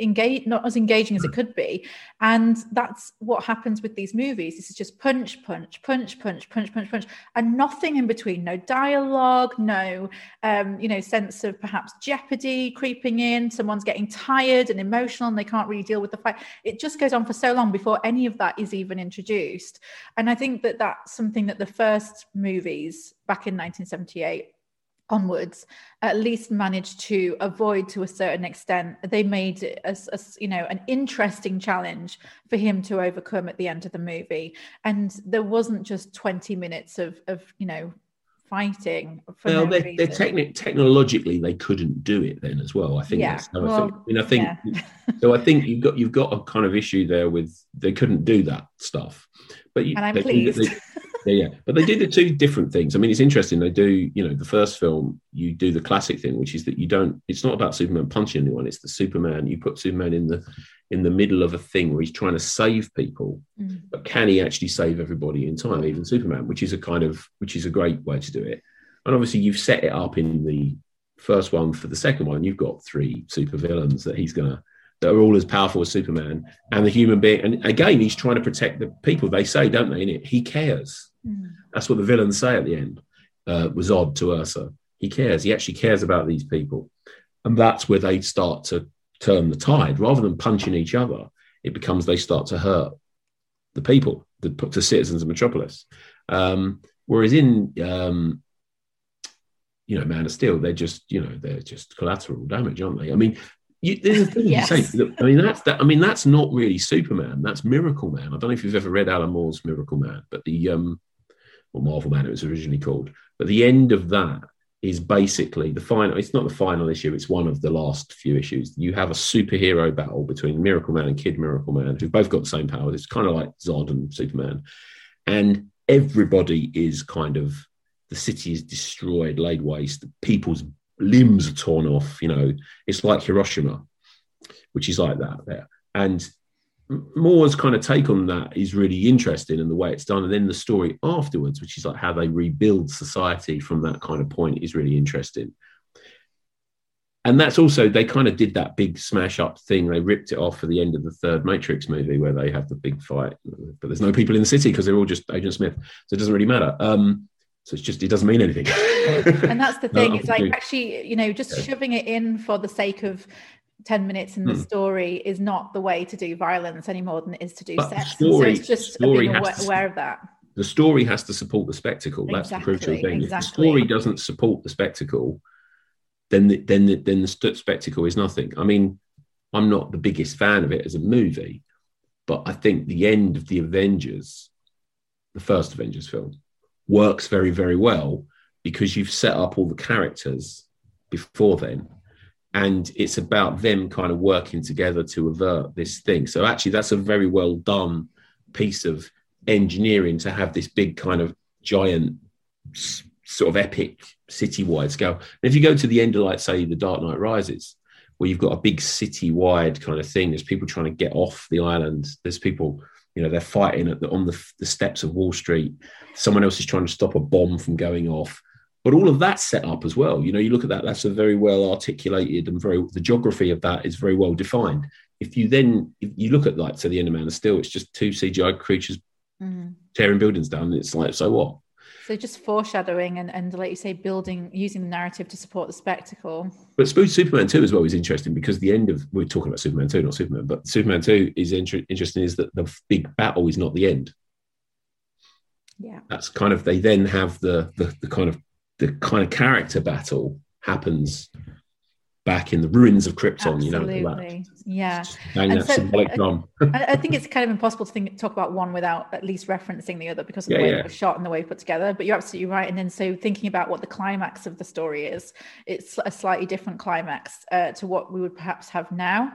engage not as engaging as it could be. And that's what happens with these movies. This is just punch punch punch punch punch punch punch and nothing in between. No dialogue no um, you know sense of perhaps jeopardy creeping in. Someone's getting tired and emotional and they can't really deal with the fight. It just goes on for so long before any of that is even introduced. And i think that that's something that the first movies back in 1978 onwards at least managed to avoid to a certain extent they made it as, you know an interesting challenge for him to overcome at the end of the movie and there wasn't just 20 minutes of of you know fighting well no they're, they're techni- technologically they couldn't do it then as well i think yeah. that's how well, i think i mean i think yeah. [laughs] so i think you've got you've got a kind of issue there with they couldn't do that stuff but you, and i'm they, pleased they, [laughs] yeah, yeah. But they do the two different things. I mean, it's interesting. They do, you know, the first film, you do the classic thing, which is that you don't. It's not about Superman punching anyone. It's the Superman. You put Superman in the in the middle of a thing where he's trying to save people, mm. but can he actually save everybody in time, even Superman? Which is a kind of which is a great way to do it. And obviously, you've set it up in the first one for the second one. You've got three super villains that he's gonna that are all as powerful as Superman and the human being. And again, he's trying to protect the people. They say, don't they? In it, he cares. Mm. That's what the villains say at the end. Uh, was Zod to Ursa. He cares. He actually cares about these people, and that's where they start to turn the tide. Rather than punching each other, it becomes they start to hurt the people, the, the citizens of Metropolis. Um, whereas in um, you know, Man of Steel, they're just, you know, they're just collateral damage, aren't they? I mean, you, there's a thing yes. you say. I mean, that's that. I mean, that's not really Superman. That's Miracle Man. I don't know if you've ever read Alan Moore's Miracle Man, but the um, or Marvel Man, it was originally called. But the end of that is basically the final. It's not the final issue. It's one of the last few issues. You have a superhero battle between Miracle Man and Kid Miracle Man, who've both got the same powers. It's kind of like Zod and Superman, and everybody is kind of the city is destroyed, laid waste. People's limbs are torn off. You know, it's like Hiroshima, which is like that there. And Moore's kind of take on that is really interesting and the way it's done. And then the story afterwards, which is like how they rebuild society from that kind of point, is really interesting. And that's also, they kind of did that big smash up thing. They ripped it off for the end of the third Matrix movie where they have the big fight, but there's no people in the city because they're all just Agent Smith. So it doesn't really matter. Um, so it's just, it doesn't mean anything. [laughs] and that's the thing. it's like actually, you know, just yeah. shoving it in for the sake of 10 minutes in the mm. story is not the way to do violence any more than it is to do but sex. Story, so it's just being aware, to, aware, of that. The story has to support the spectacle. That's the crucial thing. Exactly. If the story doesn't support the spectacle, then the, then the, then the spectacle is nothing. I mean, I'm not the biggest fan of it as a movie, but I think the end of the Avengers, the first Avengers film, works very very well because you've set up all the characters before then and it's about them kind of working together to avert this thing. So actually, that's a very well done piece of engineering to have this big kind of giant sort of epic city-wide scale. And if you go to the end of like say the Dark Knight Rises, where you've got a big city-wide kind of thing, there's people trying to get off the island. There's people, you know, they're fighting the, on the, the steps of Wall Street. Someone else is trying to stop a bomb from going off but all of that set up as well. You know, you look at that, that's a very well articulated and very, the geography of that is very well defined. If you then, if you look at like, to the end of Man of Steel, it's just two CGI creatures mm-hmm. tearing buildings down. It's like, so what? So just foreshadowing and, and like you say, building, using the narrative to support the spectacle. But Superman 2 as well is interesting because the end of, we're talking about Superman 2, not Superman, but Superman 2 is inter- interesting is that the big battle is not the end. Yeah. That's kind of, they then have the, the, the kind of the kind of character battle happens back in the ruins of Krypton. Absolutely. You know, yeah. That so, symbolic drum. I think it's kind of impossible to think, talk about one without at least referencing the other because of the yeah, way yeah. it was shot and the way it put together. But you're absolutely right. And then so thinking about what the climax of the story is, it's a slightly different climax uh, to what we would perhaps have now.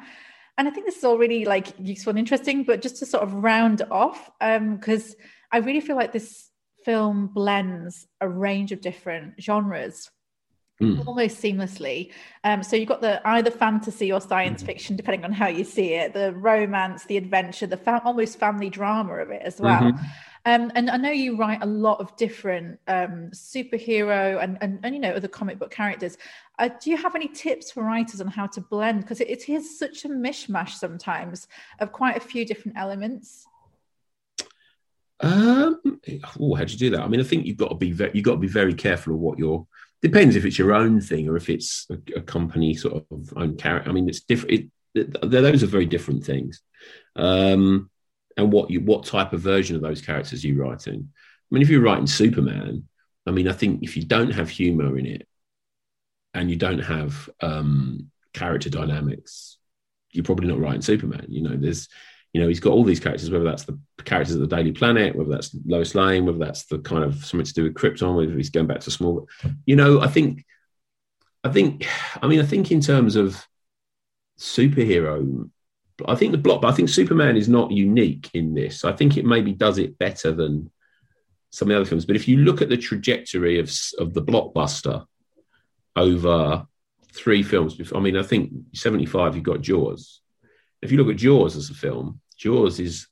And I think this is all really like useful and interesting. But just to sort of round off, because um, I really feel like this film blends a range of different genres mm. almost seamlessly. Um, so you've got the either fantasy or science mm. fiction, depending on how you see it, the romance, the adventure, the fa- almost family drama of it as well. Mm-hmm. Um, and I know you write a lot of different um, superhero and, and, and, you know other comic book characters. Uh, do you have any tips for writers on how to blend? Because it, it is such a mishmash sometimes of quite a few different elements. Um, oh, how do you do that? I mean, I think you've got to be very, you've got to be very careful of what you're. Depends if it's your own thing or if it's a, a company sort of own character. I mean, it's different. It, those are very different things. Um, and what you what type of version of those characters you writing? I mean, if you're writing Superman, I mean, I think if you don't have humor in it and you don't have um, character dynamics, you're probably not writing Superman. You know, there's you know, he's got all these characters, whether that's the characters of the Daily Planet, whether that's Lois Lane, whether that's the kind of something to do with Krypton, whether he's going back to small. You know, I think, I think, I mean, I think in terms of superhero, I think the block, I think Superman is not unique in this. I think it maybe does it better than some of the other films. But if you look at the trajectory of of the blockbuster over three films, I mean, I think seventy five, you've got Jaws. If you look at Jaws as a film, Jaws is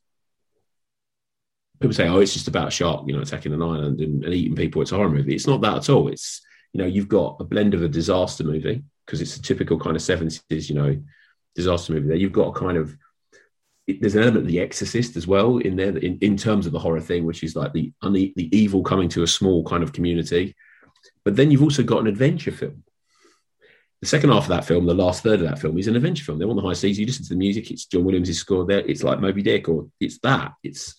people say, oh, it's just about a shark, you know, attacking an island and, and, eating people. It's a horror movie. It's not that at all. It's you know, you've got a blend of a disaster movie because it's a typical kind of seventies, you know, disaster movie. There, you've got a kind of there's an element of the Exorcist as well in there in, in terms of the horror thing, which is like the the evil coming to a small kind of community. But then you've also got an adventure film the second half of that film, the last third of that film, is an adventure film. They're on the high seas. You listen to the music. It's John Williams' score there. It's like Moby Dick, or it's that. It's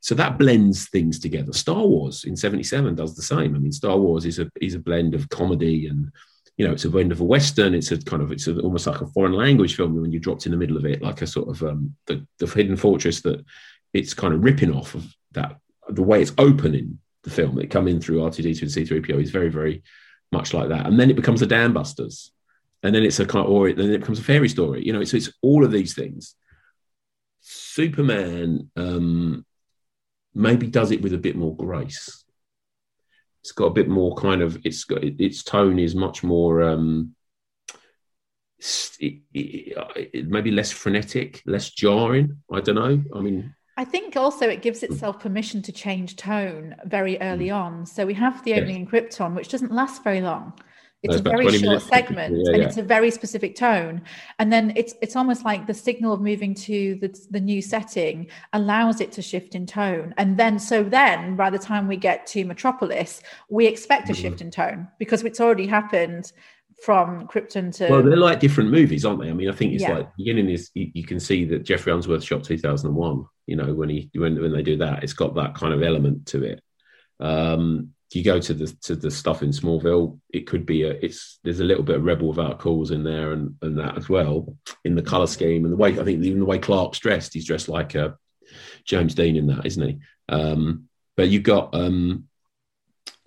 so that blends things together. Star Wars in '77 does the same. I mean, Star Wars is a is a blend of comedy and you know, it's a blend of a western. It's a kind of it's a, almost like a foreign language film when you're dropped in the middle of it, like a sort of um, the the Hidden Fortress that it's kind of ripping off of that. The way it's opening the film, it come in through R2D2 and C3PO is very very much like that. And then it becomes a Dam Busters. And then it's a kind of, or it, then it becomes a fairy story. You know, so it's all of these things. Superman um, maybe does it with a bit more grace. It's got a bit more kind of, it's got, its tone is much more, um, it, it, maybe less frenetic, less jarring. I don't know. I mean, I think also it gives itself permission to change tone very early mm. on. So we have the opening in Krypton, which doesn't last very long. It's a very short segment yeah, and yeah. it's a very specific tone. And then it's it's almost like the signal of moving to the, the new setting allows it to shift in tone. And then so then by the time we get to Metropolis, we expect a mm-hmm. shift in tone because it's already happened from Krypton to well, they're like different movies, aren't they? I mean, I think it's yeah. like beginning is you, you, can see that Geoffrey Unsworth shot 2001. You know, when he when when they do that, it's got that kind of element to it. Um, you go to the to the stuff in Smallville, it could be a it's there's a little bit of Rebel Without Cause in there and and that as well in the color scheme and the way I think even the way Clark's dressed, he's dressed like a James Dean in that, isn't he? Um, but you've got um,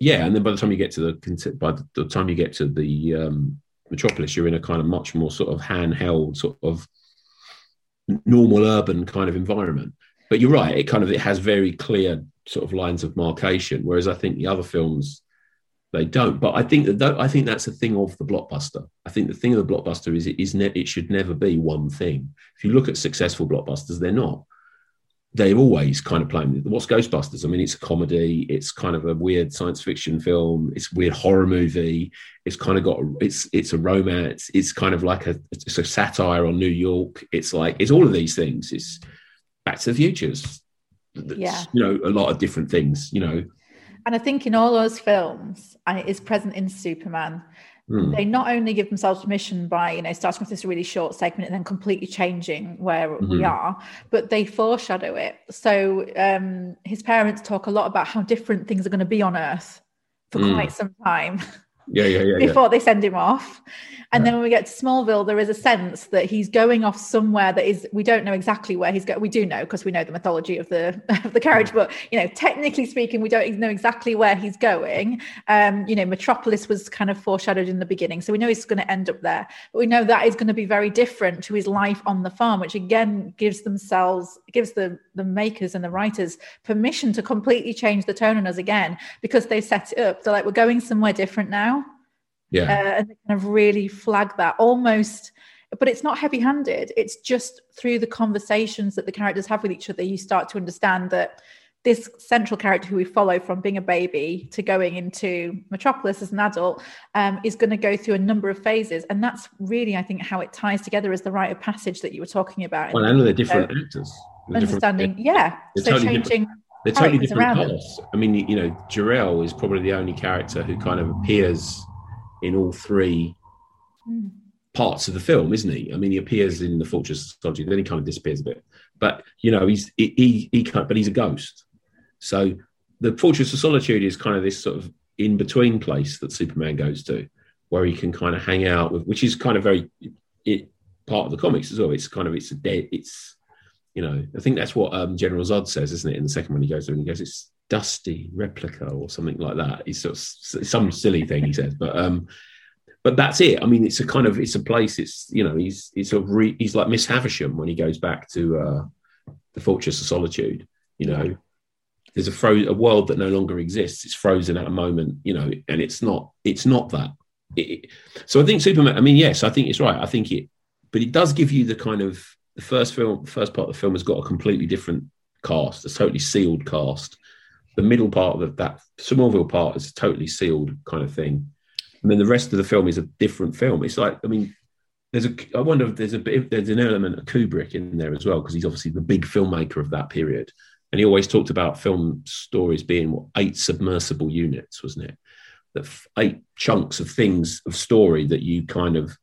yeah, and then by the time you get to the by the time you get to the um, metropolis, you're in a kind of much more sort of handheld, sort of normal urban kind of environment. But you're right; it kind of it has very clear sort of lines of marcation, whereas I think the other films they don't. But I think that I think that's a thing of the blockbuster. I think the thing of the blockbuster is it is ne- it should never be one thing. If you look at successful blockbusters, they're not they're always kind of playing what's ghostbusters i mean it's a comedy it's kind of a weird science fiction film it's a weird horror movie it's kind of got it's it's a romance it's kind of like a it's a satire on new york it's like it's all of these things it's back to the futures yeah you know a lot of different things you know and i think in all those films and it is present in superman Mm. They not only give themselves permission by, you know, starting with this really short segment and then completely changing where mm-hmm. we are, but they foreshadow it. So um, his parents talk a lot about how different things are going to be on Earth for mm. quite some time. [laughs] Yeah, yeah, yeah. before yeah. they send him off. And then when we get to Smallville, there is a sense that he's going off somewhere that is we don't know exactly where he's going. We do know because we know the mythology of the [laughs] of the carriage, but you know, technically speaking, we don't know exactly where he's going. Um, you know, Metropolis was kind of foreshadowed in the beginning, so we know he's going to end up there. But we know that is going to be very different to his life on the farm, which again gives themselves gives the the makers and the writers permission to completely change the tone on us again because they set it up. They're like, we're going somewhere different now yeah. Uh, and they kind of really flag that almost, but it's not heavy handed. It's just through the conversations that the characters have with each other, you start to understand that this central character who we follow from being a baby to going into Metropolis as an adult um, is going to go through a number of phases. And that's really, I think, how it ties together as the rite of passage that you were talking about. Well, and they're different so, actors. They're understanding, different, yeah. so totally changing. Different. They're totally different casts. I mean, you know, Jor-El is probably the only character who kind of appears in all three mm. parts of the film, isn't he? I mean, he appears in the Fortress of Solitude, then he kind of disappears a bit. But you know, he's he he, he but he's a ghost. So the Fortress of Solitude is kind of this sort of in between place that Superman goes to, where he can kind of hang out with, which is kind of very it, part of the comics as well. It's kind of it's a dead it's you know I think that's what um, General Zod says, isn't it? In the second one, he goes there and he goes, it's dusty replica or something like that. He's sort of some silly thing he says, but um, but that's it. I mean, it's a kind of it's a place. It's you know he's he's sort of re, he's like Miss Havisham when he goes back to uh, the Fortress of Solitude. You know, there's a fro- a world that no longer exists. It's frozen at a moment. You know, and it's not it's not that. It, it, so I think Superman. I mean, yes, I think it's right. I think it, but it does give you the kind of the first film, the first part of the film has got a completely different cast, a totally sealed cast the middle part of that Smallville part is a totally sealed kind of thing, and then the rest of the film is a different film. It's like I mean, there's a I wonder if there's a there's an element of Kubrick in there as well because he's obviously the big filmmaker of that period, and he always talked about film stories being what eight submersible units, wasn't it? That eight chunks of things of story that you kind of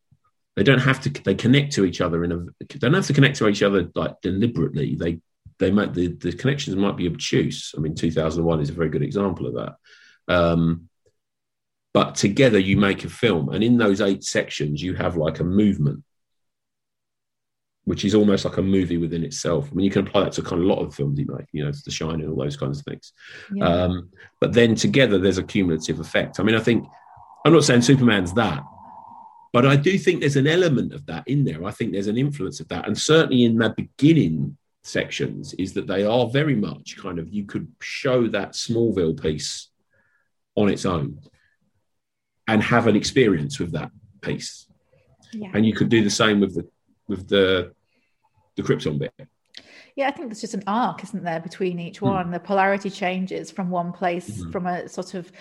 they don't have to they connect to each other in a they don't have to connect to each other like deliberately they they might the, the connections might be obtuse. I mean, 2001 is a very good example of that. Um, but together you make a film, and in those eight sections you have like a movement, which is almost like a movie within itself. I mean, you can apply that to kind of a lot of films you make, you know, The Shining and all those kinds of things. Yeah. Um, but then together there's a cumulative effect. I mean, I think I'm not saying Superman's that, but I do think there's an element of that in there. I think there's an influence of that, and certainly in the beginning sections is that they are very much kind of you could show that Smallville piece on its own and have an experience with that piece. Yeah. And you could do the same with the with the the Krypton bit. Yeah, I think there's just an arc, isn't there, between each hmm. one? Mm. The polarity changes from one place, mm-hmm. from a sort of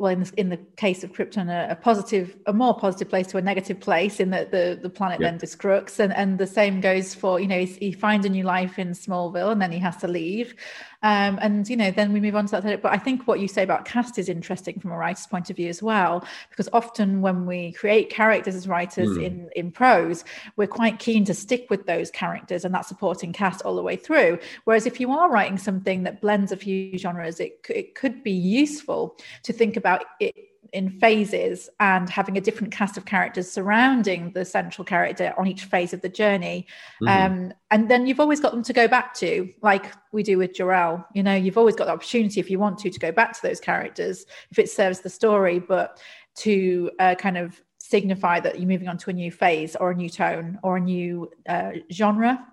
well, in the, in the case of Krypton, a, a, positive, a more positive place to a negative place, in that the, the planet then destructs, and and the same goes for you know he finds a new life in Smallville, and then he has to leave, um, and you know, then we move on to that. But I think what you say about cast is interesting from a writer's point of view as well, because often when we create characters as writers mm. in in prose, we're quite keen to stick with those characters and that supporting cast all the way through. Whereas if you are writing something that blends a few genres, it it could be useful to think about it in phases and having a different cast of characters surrounding the central character on each phase of the journey. Mm-hmm. Um, and then you've always got them to go back to, like we do with Jor-El. You know, you've always got the opportunity if you want to to go back to those characters if it serves the story, but to uh, kind of signify that you're moving on to a new phase or a new tone or a new uh, genre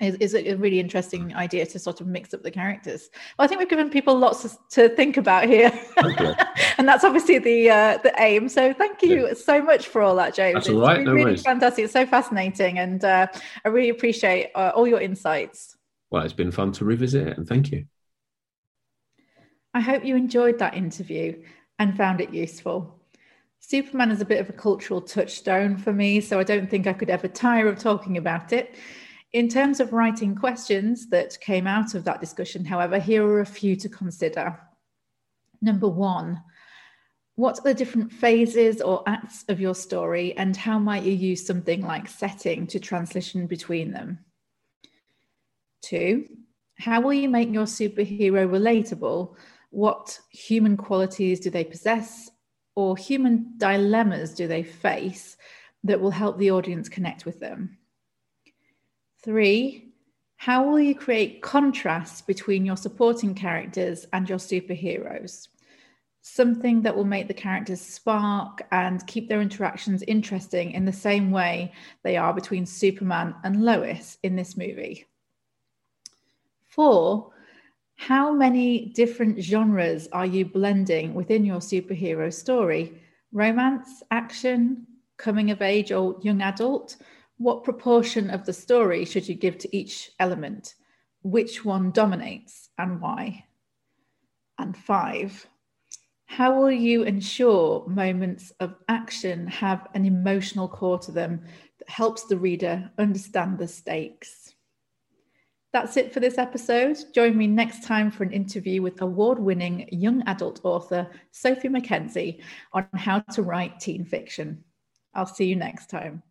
is, is a really interesting idea to sort of mix up the characters. Well, I think we've given people lots to think about here, okay. [laughs] and that's obviously the uh, the aim. So thank you yeah. so much for all that, James. That's all right. no really worries. fantastic. It's so fascinating, and uh, I really appreciate uh, all your insights. Well, it's been fun to revisit it, and thank you. I hope you enjoyed that interview and found it useful. Superman is a bit of a cultural touchstone for me, so I don't think I could ever tire of talking about it. In terms of writing questions that came out of that discussion, however, here are a few to consider. Number one, what are the different phases or acts of your story, and how might you use something like setting to transition between them? Two, how will you make your superhero relatable? What human qualities do they possess, or human dilemmas do they face that will help the audience connect with them? Three, how will you create contrast between your supporting characters and your superheroes? Something that will make the characters spark and keep their interactions interesting in the same way they are between Superman and Lois in this movie. Four, how many different genres are you blending within your superhero story? Romance, action, coming of age, or young adult? What proportion of the story should you give to each element? Which one dominates and why? And five, how will you ensure moments of action have an emotional core to them that helps the reader understand the stakes? That's it for this episode. Join me next time for an interview with award winning young adult author Sophie McKenzie on how to write teen fiction. I'll see you next time.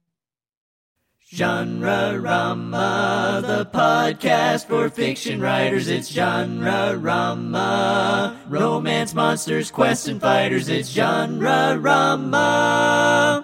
Genre Rama, the podcast for fiction writers. It's Genre Rama. Romance monsters, quest and fighters. It's Genre Rama.